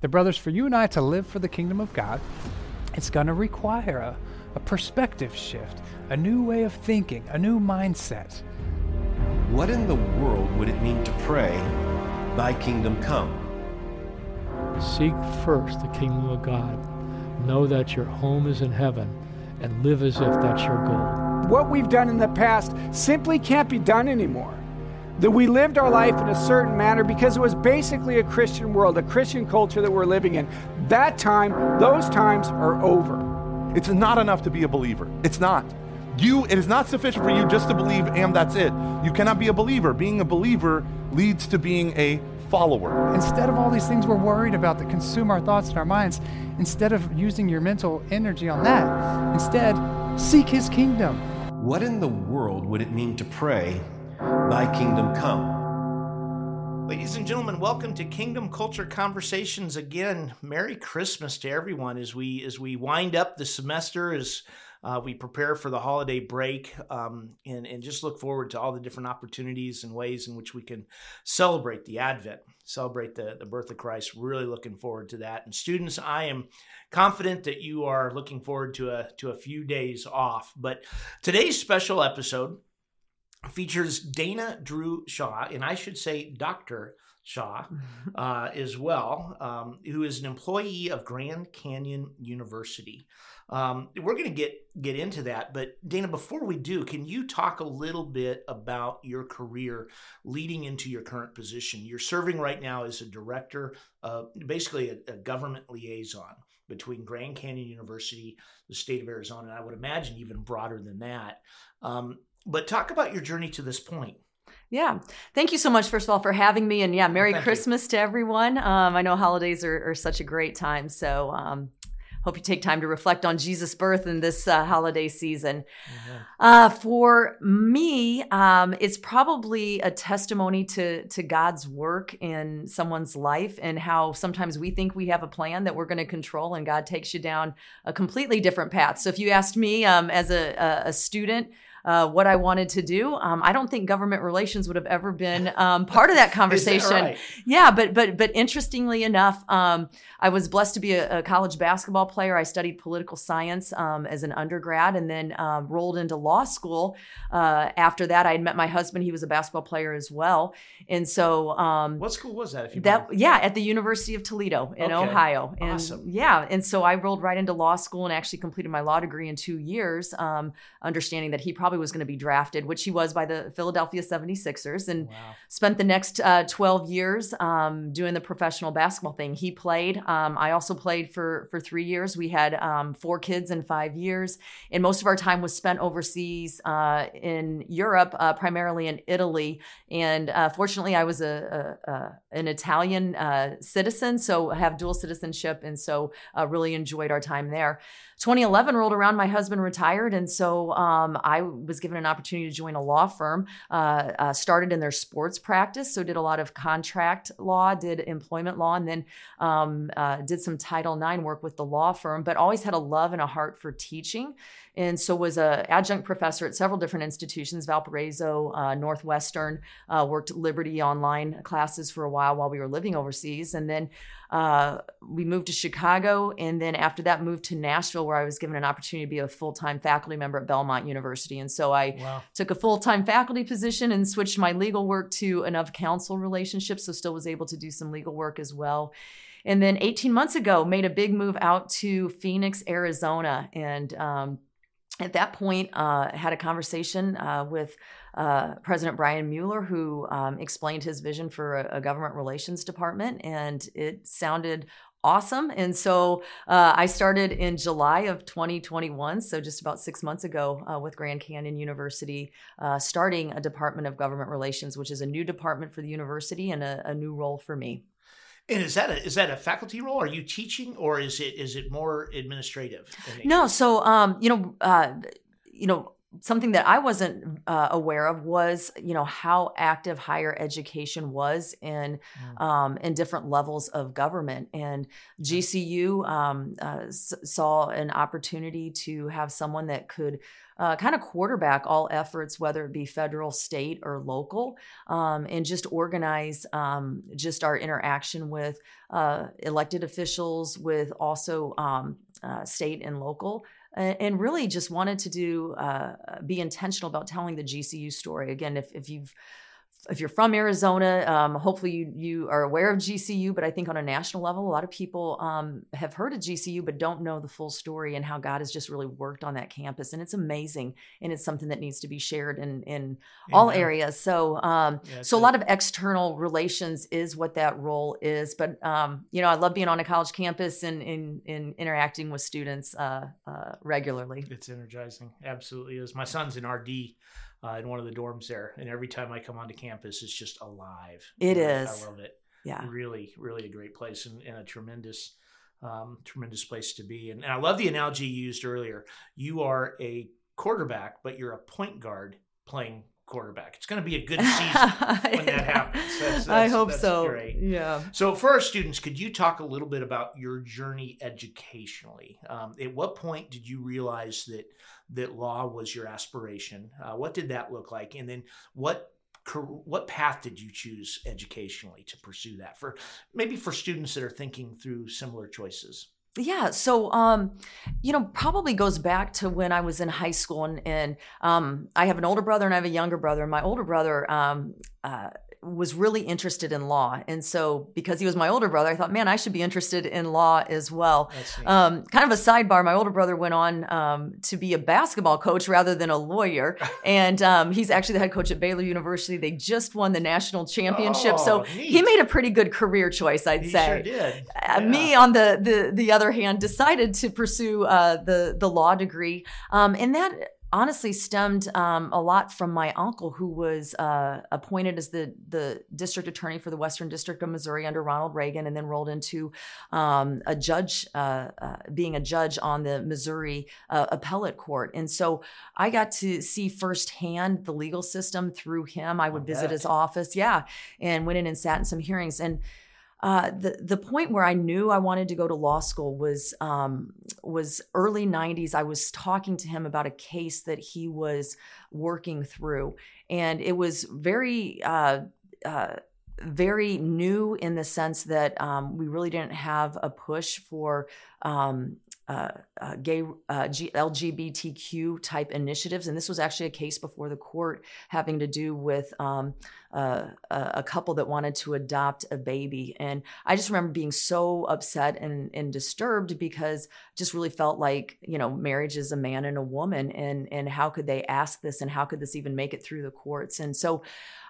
The brothers, for you and I to live for the kingdom of God, it's going to require a, a perspective shift, a new way of thinking, a new mindset. What in the world would it mean to pray, Thy kingdom come? Seek first the kingdom of God. Know that your home is in heaven and live as if that's your goal. What we've done in the past simply can't be done anymore. That we lived our life in a certain manner because it was basically a Christian world, a Christian culture that we're living in. That time, those times are over. It's not enough to be a believer. It's not. You, it is not sufficient for you just to believe and that's it. You cannot be a believer. Being a believer leads to being a follower. Instead of all these things we're worried about that consume our thoughts and our minds, instead of using your mental energy on that, instead, seek His kingdom. What in the world would it mean to pray, Thy kingdom come? Ladies and gentlemen, welcome to Kingdom Culture Conversations again. Merry Christmas to everyone as we as we wind up the semester as uh, we prepare for the holiday break um, and, and just look forward to all the different opportunities and ways in which we can celebrate the Advent, celebrate the, the birth of Christ. Really looking forward to that. And students, I am confident that you are looking forward to a, to a few days off. But today's special episode features Dana Drew Shaw, and I should say Dr. Shaw uh, as well, um, who is an employee of Grand Canyon University. Um, we're going to get get into that, but Dana, before we do, can you talk a little bit about your career leading into your current position? You're serving right now as a director, uh, basically a, a government liaison between Grand Canyon University, the state of Arizona, and I would imagine even broader than that. Um, but talk about your journey to this point. Yeah. Thank you so much, first of all, for having me. And yeah, Merry Thank Christmas you. to everyone. Um, I know holidays are, are, such a great time. So um, hope you take time to reflect on Jesus' birth in this uh, holiday season. Mm-hmm. Uh, for me, um, it's probably a testimony to to God's work in someone's life and how sometimes we think we have a plan that we're going to control, and God takes you down a completely different path. So if you asked me um, as a, a student, uh, what I wanted to do. Um, I don't think government relations would have ever been um, part of that conversation. that right? Yeah, but but but interestingly enough, um, I was blessed to be a, a, college basketball player. I studied political science um, as an undergrad, and then um, rolled into law school. Uh, after that, I had met my husband. He was a basketball player as well, and so um, what school was that? If you that mind? yeah, at the University of Toledo in okay. Ohio. And awesome. Yeah, and so I rolled right into law school and actually completed my law degree in two years, understanding that he probably probably was going to be drafted, which he was by the Philadelphia 76ers, and wow. spent the next uh, 12 years um, doing the professional basketball thing. He played. Um, I also played for for three years. We had um, four kids in five years, and most of our time was spent overseas uh, in Europe, uh, primarily in Italy. And uh, fortunately, I was a, a, a an Italian uh, citizen, so I have dual citizenship, and so uh, really enjoyed our time there. 2011 rolled around, my husband retired, and so um, I was given an opportunity to join a law firm. Uh, uh, started in their sports practice, so did a lot of contract law, did employment law, and then um, uh, did some Title IX work with the law firm. But always had a love and a heart for teaching, and so was a adjunct professor at several different institutions valparaiso uh, northwestern uh, worked liberty online classes for a while while we were living overseas. And then uh, we moved to chicago. And then after that moved to nashville where i was given an opportunity to be a full-time faculty member at belmont university. And so i wow. took a full-time faculty position and switched my legal work to an of counsel relationship so still was able to do some legal work as well. And then 18 months ago made a big move out to phoenix arizona. And um, at that point, uh, had a conversation uh, with uh, President Brian Mueller, who um, explained his vision for a, a, government relations department, and it sounded awesome. And so uh, I started in July of 2021, so just about six months ago, uh, with Grand Canyon University, uh, starting a Department of Government Relations, which is a new department for the university and a, a new role for me. And is that a is that a faculty role? Are you teaching, or is it is it more administrative? No, so um, you know, uh, you know, something that I wasn't uh, aware of was, you know, how active higher education was in um, in different levels of government. And GCU um, uh, s- saw an opportunity to have someone that could. Uh, kind of quarterback all efforts, whether it be federal, state, or local, um, and just organize um, just our interaction with uh, elected officials, with also um, uh, state and local and really just wanted to do uh, be intentional about telling the GCU story. Again, if if you've if you're from Arizona, um, hopefully you you are aware of GCU. But I think on a national level, a lot of people um, have heard of GCU but don't know the full story and how God has just really worked on that campus. And it's amazing, and it's something that needs to be shared in in all areas. So um, Yeah, so a lot of external relations is what that role is. But um, you know, I love being on a college campus and in in interacting with students uh, uh, regularly. It's energizing. Absolutely is. My son's in RD uh, in one of the dorms there, and every time I come onto campus, it's just alive. It is. I love it. Yeah. Really, really a great place and, and a tremendous, um, tremendous place to be. And, and I love the analogy you used earlier. You are a quarterback, but you're a point guard playing quarterback. It's going to be a good season when that happens. That's, I hope that's so. Great. Yeah. So, for our students, could you talk a little bit about your journey educationally? Um, at what point did you realize that that law was your aspiration? Uh, what did that look like? And then, what what path did you choose educationally to pursue that? For maybe for students that are thinking through similar choices. Yeah, so um, you know, probably goes back to when I was in high school, and, and um, I have an older brother and I have a younger brother. And my older brother um, uh, was really interested in law, and so because he was my older brother, I thought, man, I should be interested in law as well. Um, kind of a sidebar. My older brother went on um, to be a basketball coach rather than a lawyer, and um, he's actually the head coach at Baylor University. They just won the national championship, so Oh, he made a pretty good career choice, I'd he say. sure did. Uh, Me, on the, the the other hand, decided to pursue uh, the the law degree, um, and that honestly stemmed um, a lot from my uncle, who was uh, appointed as the the district attorney for the Western District of Missouri under Ronald Reagan, and then rolled into um, a judge, uh, uh, being a judge on the Missouri uh, appellate court, and so I got to see firsthand the legal system through him. I would visit his office, yeah, and went in and sat in some hearings. And uh, the the point where I knew I wanted to go to law school was um, was early '90s. I was talking to him about a case that he was working through, and it was very. Uh, uh, very new in the sense that um, we really didn't have a push for um, uh, uh, gay uh, G- LGBTQ type initiatives, and this was actually a case before the court having to do with um, uh, a couple that wanted to adopt a baby. And I just remember being so upset and, and disturbed because just really felt like, you know, marriage is a man and a woman and, and how could they ask this and how could this even make it through the courts? And so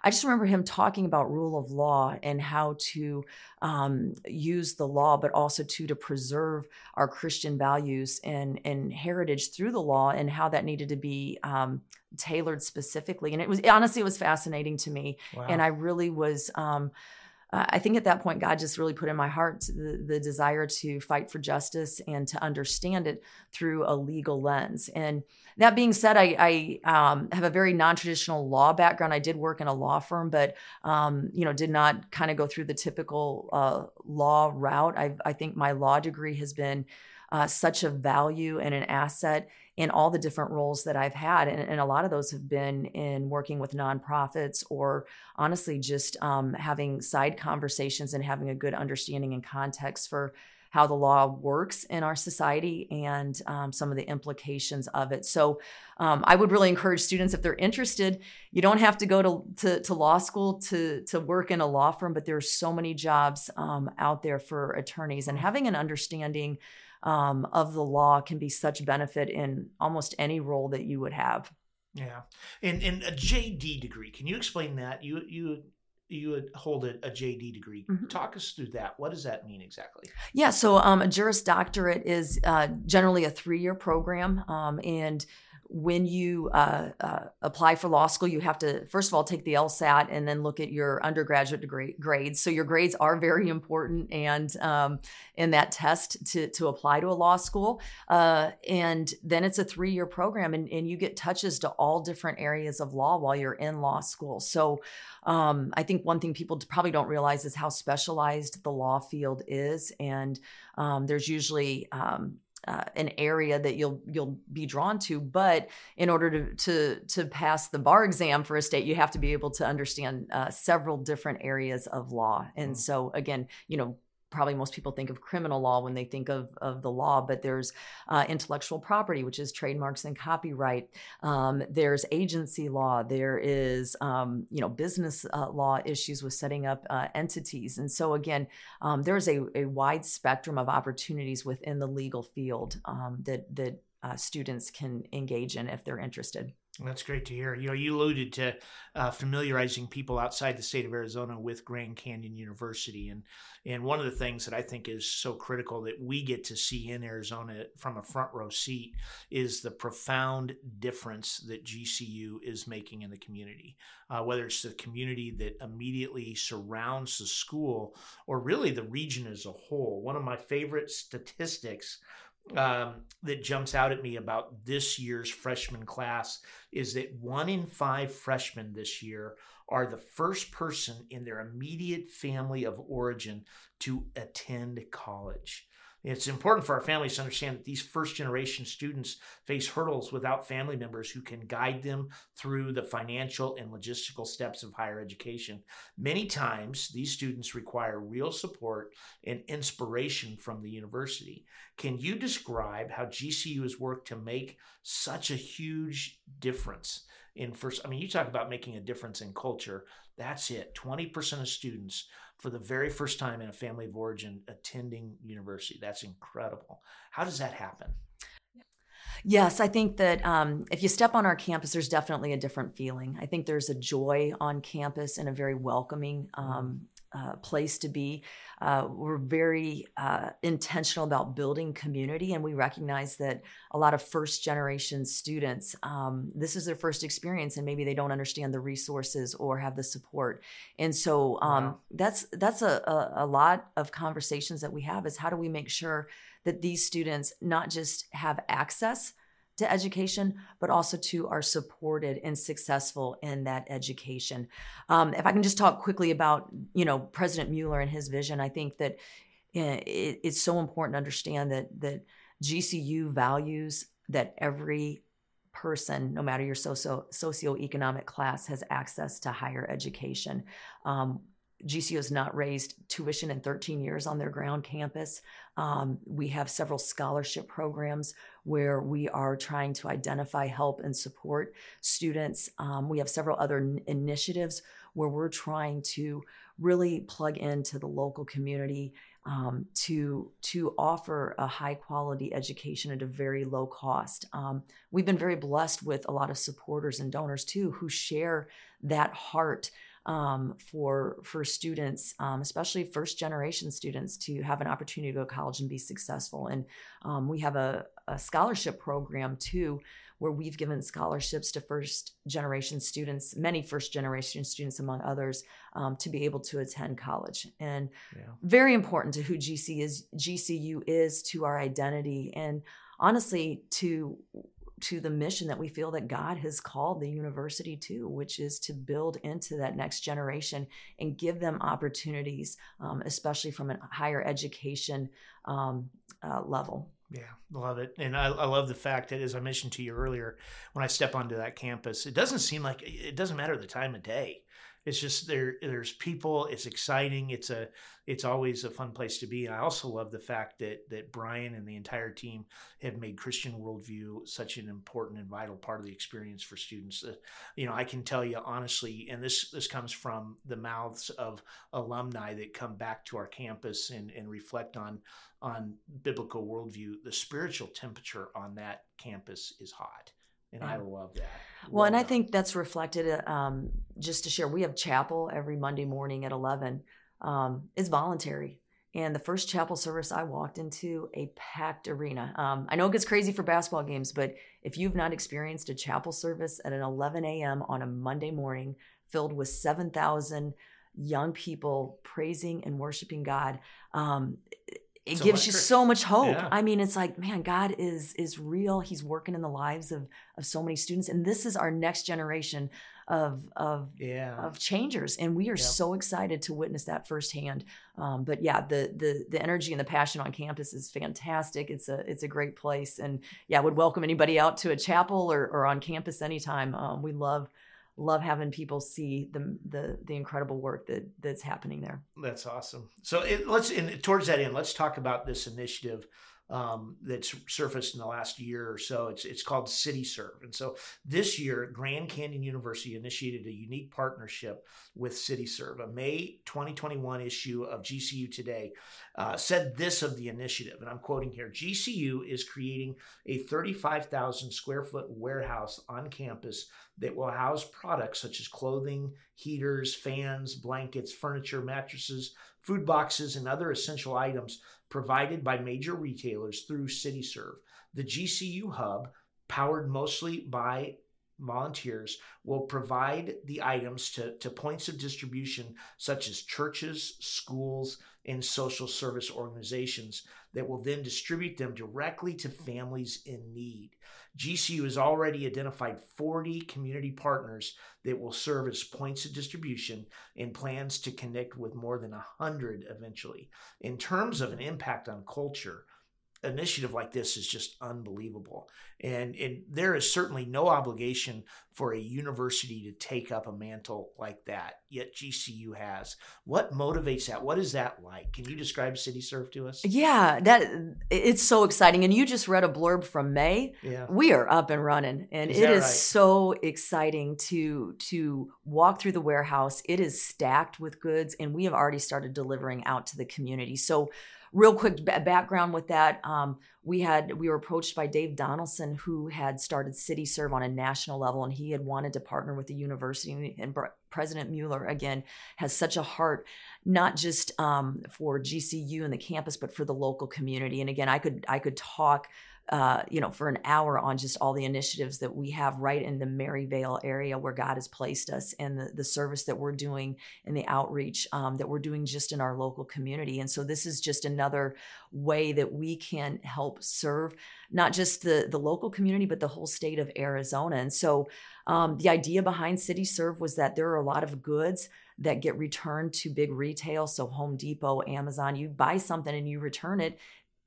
I just remember him talking about rule of law and how to um, use the law, but also to to preserve our Christian values and and heritage through the law, and how that needed to be um, tailored specifically. And it was honestly, it was fascinating to me, and I really was. Um, uh, I think at that point, God just really put in my heart the, the desire to fight for justice and to understand it through a legal lens. And that being said, I, I um, have a very non-traditional law background. I did work in a law firm, but um, you know, did not kind of go through the typical uh, law route. I, I think my law degree has been uh, such a value and an asset in all the different roles that I've had. And, and a lot of those have been in working with nonprofits or honestly just um, having side conversations and having a good understanding and context for how the law works in our society and um, some of the implications of it. So um, I would really encourage students if they're interested, you don't have to go to, to, to law school to, to work in a law firm, but there's so many jobs um, out there for attorneys and having an understanding um, of the law can be such benefit in almost any role that you would have. Yeah, and and a JD degree. Can you explain that? You you you would hold a, a JD degree. Mhm. Talk us through that. What does that mean exactly? Yeah, so um, a Juris Doctorate is uh, generally a three year program. Um, and when you uh, uh, apply for law school, you have to first of all take the LSAT and then look at your undergraduate degree grades. So your grades are very important, and um, in that test to to apply to a law school. Uh, and then it's a three year program, and, and you get touches to all different areas of law while you're in law school. So um, I think one thing people probably don't realize is how specialized the law field is, and um, there's usually um, uh, an area that you'll you'll be drawn to but in order to to to pass the bar exam for a state you have to be able to understand uh, several different areas of law and mm. so again you know probably most people think of criminal law when they think of, of the law, but there's uh, intellectual property, which is trademarks and copyright. Um, there's agency law. There is, um, you know, business uh, law issues with setting up uh, entities. And so, again, um, there's a, a, wide spectrum of opportunities within the legal field um, that, that uh, students can engage in if they're interested. That's great to hear. You know, you alluded to uh, familiarizing people outside the state of Arizona with Grand Canyon University, and and one of the things that I think is so critical that we get to see in Arizona from a front row seat is the profound difference that GCU is making in the community. Uh, whether it's the community that immediately surrounds the school, or really the region as a whole. One of my favorite statistics um, that jumps out at me about this year's freshman class is that one in five freshmen this year are the first person in their immediate family of origin to attend college. It's important for our families to understand that these first generation students face hurdles without family members who can guide them through the financial and logistical steps of higher education. Many times, these students require real support and inspiration from the university. Can you describe how GCU has worked to make such a huge difference in first? I mean, you talk about making a difference in culture. That's it. 20% of students for the very first time in a family of origin attending university. That's incredible. How does that happen? Yes, I think that um, if you step on our campus, there's definitely a different feeling. I think there's a joy on campus and a very welcoming um, uh, place to be. Uh, we're very uh, intentional about building community, and we recognize that a lot of first generation students, um, this is their first experience, and maybe they don't understand the resources or have the support. And so um, wow. that's that's a, a, a lot of conversations that we have is how do we make sure that these students not just have access to education, but also to are supported and successful in that education. Um, if I can just talk quickly about, you know, President Mueller and his vision, I think that eh, it, it's so important to understand that that GCU values that every person, no matter your socio socioeconomic class, has access to higher education. Um, GCU has not raised tuition in 13 years on their ground campus. Um, we have several scholarship programs where we are trying to identify, help, and support students. Um, we have several other n- initiatives where we're trying to really plug into the local community um, to to offer a high quality education at a very low cost. Um, we've been very blessed with a lot of supporters and donors too who share that heart um, for for students, um, especially first generation students, to have an opportunity to go to college and be successful. And um, we have a, a, scholarship program too, where we've given scholarships to first generation students, many first generation students among others, um, to be able to attend college. And yeah. very important to who GC is, GCU is to our identity, and honestly to to the mission that we feel that God has called the university to, which is to build into that next generation and give them opportunities, um, especially from a higher education um, uh, level. Yeah, love it. And I, I, love the fact that, as I mentioned to you earlier, when I step onto that campus, it doesn't seem like it doesn't matter the time of day it's just there there's people it's exciting it's a it's always a fun place to be and i also love the fact that that brian and the entire team have made christian worldview such an important and vital part of the experience for students uh, you know i can tell you honestly and this this comes from the mouths of alumni that come back to our campus and and reflect on on biblical worldview the spiritual temperature on that campus is hot and I love that. Well, and I think that's reflected. Uh, um, just to share, we have chapel every Monday morning at eleven. Um, it's voluntary. And the first chapel service I walked into, a packed arena. Um, I know it gets crazy for basketball games, but if you've not experienced a chapel service at an 11 a.m. on a Monday morning filled with 7,000 young people praising and worshiping God, um, it So gives you so much hope. Yeah. I mean, it's like, man, God is is real. He's working in the lives of of so many students, and this is our next generation of of Yeah. of changers, and we are Yep. so excited to witness that firsthand. Um, but yeah, the the the energy and the passion on campus is fantastic. It's a it's a great place, and yeah, I would welcome anybody out to a chapel or or on campus anytime. Um, we love love having people see the the the incredible work that that's happening there. That's awesome. So it, let's and towards that end, let's talk about this initiative um, that's surfaced in the last year or so. It's it's called City Serve, and so this year, Grand Canyon University initiated a unique partnership with City Serve. A May 2021 issue of GCU Today uh, said this of the initiative, and I'm quoting here: GCU is creating a 35,000 square foot warehouse on campus that will house products such as clothing, heaters, fans, blankets, furniture, mattresses, food boxes, and other essential items provided by major retailers through CityServe. The GCU hub, powered mostly by volunteers, will provide the items to, to points of distribution such as churches, schools, and social service organizations that will then distribute them directly to families in need. GCU has already identified 40 community partners that will serve as points of distribution and plans to connect with more than 100 eventually. In terms of an impact on culture, initiative like this is just unbelievable. And, and there is certainly no obligation for a university to take up a mantle like that, yet GCU has. What motivates that? What is that like? Can you describe City Serve to us? Yeah, that it's so exciting. And you just read a blurb from May. Yeah. We are up and running, and Is it is right? so exciting to to walk through the warehouse. It is stacked with goods, and we have already started delivering out to the community. So, real quick background with that, um, we had we were approached by Dave Donaldson, who had started City Serve on a national level, and he had wanted to partner with the university. And President Mueller again has such a heart not just um, for GCU and the campus, but for the local community. And again, I could I could talk, uh, you know, for an hour on just all the initiatives that we have right in the Maryvale area where God has placed us, and the the service that we're doing and the outreach um, that we're doing just in our local community. And so this is just another way that we can help serve not just the the local community, but the whole state of Arizona. And so um, the idea behind City Serve was that there are a lot of goods that get returned to big retail. So Home Depot, Amazon, you buy something and you return it.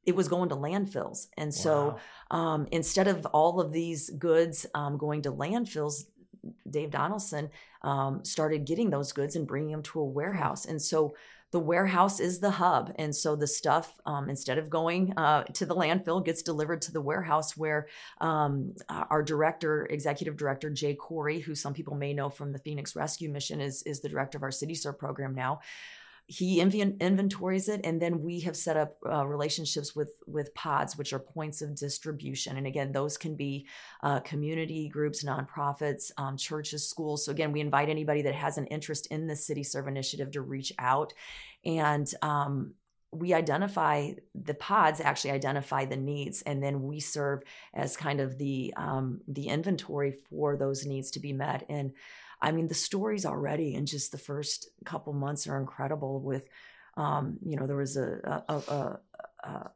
It was going to landfills. And so Wow. um, instead of all of these goods um, going to landfills, Dave Donaldson um, started getting those goods and bringing them to a warehouse. And so the warehouse is the hub. And so the stuff, um, instead of going uh, to the landfill, gets delivered to the warehouse where um, our director, executive director, Jay Cory, who some people may know from the Phoenix Rescue Mission, is, is the director of our City Serve program now he inven- inventories it and then we have set up uh, relationships with with pods which are points of distribution. And again those can be uh, community groups nonprofits um, churches schools. So again we invite anybody that has an interest in the city serve initiative to reach out. And um, we identify the pods actually identify the needs and then we serve as kind of the um, the inventory for those needs to be met and I mean, the stories already in just the first couple months are incredible. With, um, you know, there was a, a, a, a,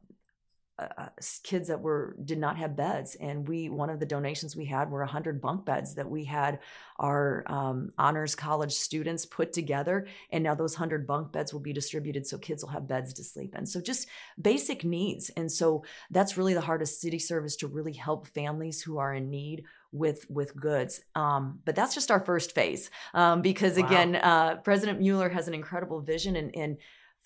a kids that were did not have beds, and we one of the donations we had were hundred bunk beds that we had our um, honors college students put together, and now those hundred bunk beds will be distributed so kids will have beds to sleep in. So just basic needs, and so that's really the heart of city service to really help families who are in need with with goods. Um, but that's just our first phase. Um, because Wow. again uh, president mueller has an incredible vision and, and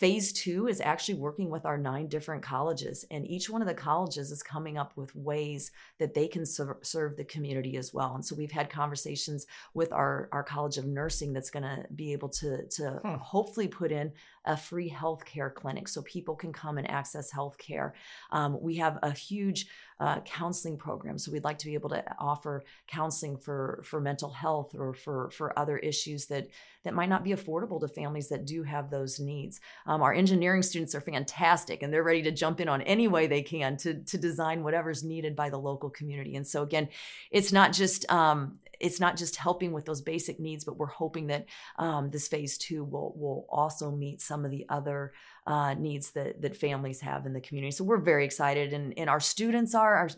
phase two is actually working with our nine different colleges and each one of the colleges is coming up with ways that they can ser- serve the community as well and so we've had conversations with our our college of nursing that's going to be able to to Hmm. hopefully put in a free health care clinic so people can come and access health care. Um, we have a huge uh, counseling program, so we'd like to be able to offer counseling for for mental health or for for other issues that that might not be affordable to families that do have those needs. Um, our engineering students are fantastic, and they're ready to jump in on any way they can to to design whatever's needed by the local community. And so again, it's not just um, it's not just helping with those basic needs, but we're hoping that um, this phase two will will also meet some of the other uh, needs that that families have in the community. So we're very excited, and and our students are, are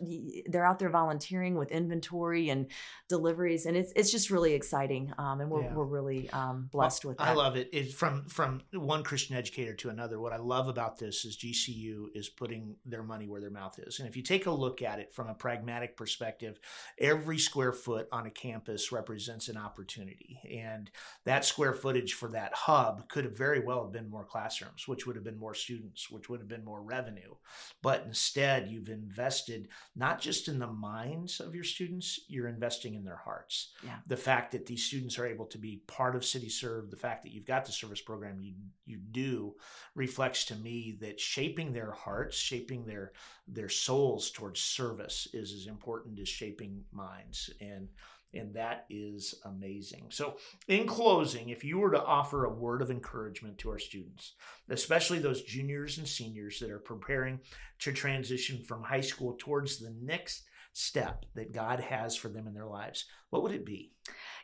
they're out there volunteering with inventory and deliveries, and it's it's just really exciting, um, and we're yeah. we're really um, blessed well, with that. I love it. It's from from one Christian educator to another. What I love about this is GCU is putting their money where their mouth is, and if you take a look at it from a pragmatic perspective, every square foot on a campus represents an opportunity, and that square footage for that hub could have very well have been more classrooms, which would would have been more students, which would have been more revenue. But instead, you've invested not just in the minds of your students, you're investing in their hearts. Yeah. The fact that these students are able to be part of City Serve, the fact that you've got the service program you you do reflects to me that shaping their hearts, shaping their their souls towards service is as important as shaping minds. And and that is amazing. So, in closing, if you were to offer a word of encouragement to our students, especially those juniors and seniors that are preparing to transition from high school towards the next step that God has for them in their lives, what would it be?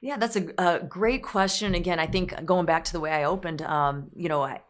Yeah, that's a, a great question. Again, I think going back to the way I opened, um, you know, I,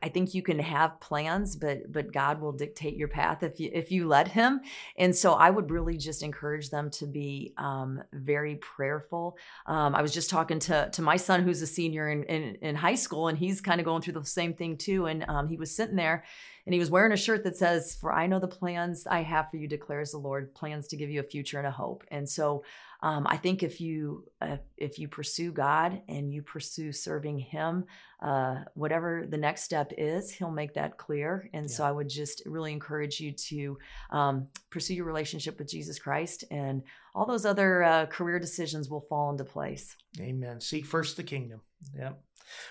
I think you can have plans, but but God will dictate your path if you if you let Him. And so I would really just encourage them to be um, very prayerful. Um, I was just talking to to my son who's a senior in in, in high school, and he's kind of going through the same thing too. And um, he was sitting there, and he was wearing a shirt that says, "For I know the plans I have for you," declares the Lord, plans to give you a future and a hope. And so um, I think if you uh, if you pursue God and you pursue serving Him, uh, whatever the next step is, He'll make that clear. And yeah. so I would just really encourage you to um, pursue your relationship with Jesus Christ, and all those other uh, career decisions will fall into place. Amen. Seek first the kingdom. Yep.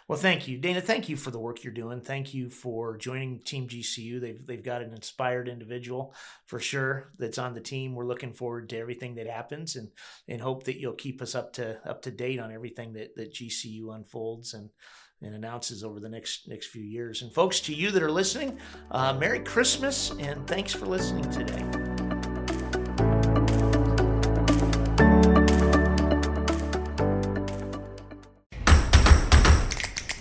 Well, thank you, Dana. Thank you for the work you're doing. Thank you for joining Team GCU. They've they've got an inspired individual for sure that's on the team. We're looking forward to everything that happens, and and hope that you'll keep us up to up to date on everything that that GCU unfolds and and announces over the next next few years. And folks, to you that are listening, uh, Merry Christmas and thanks for listening today.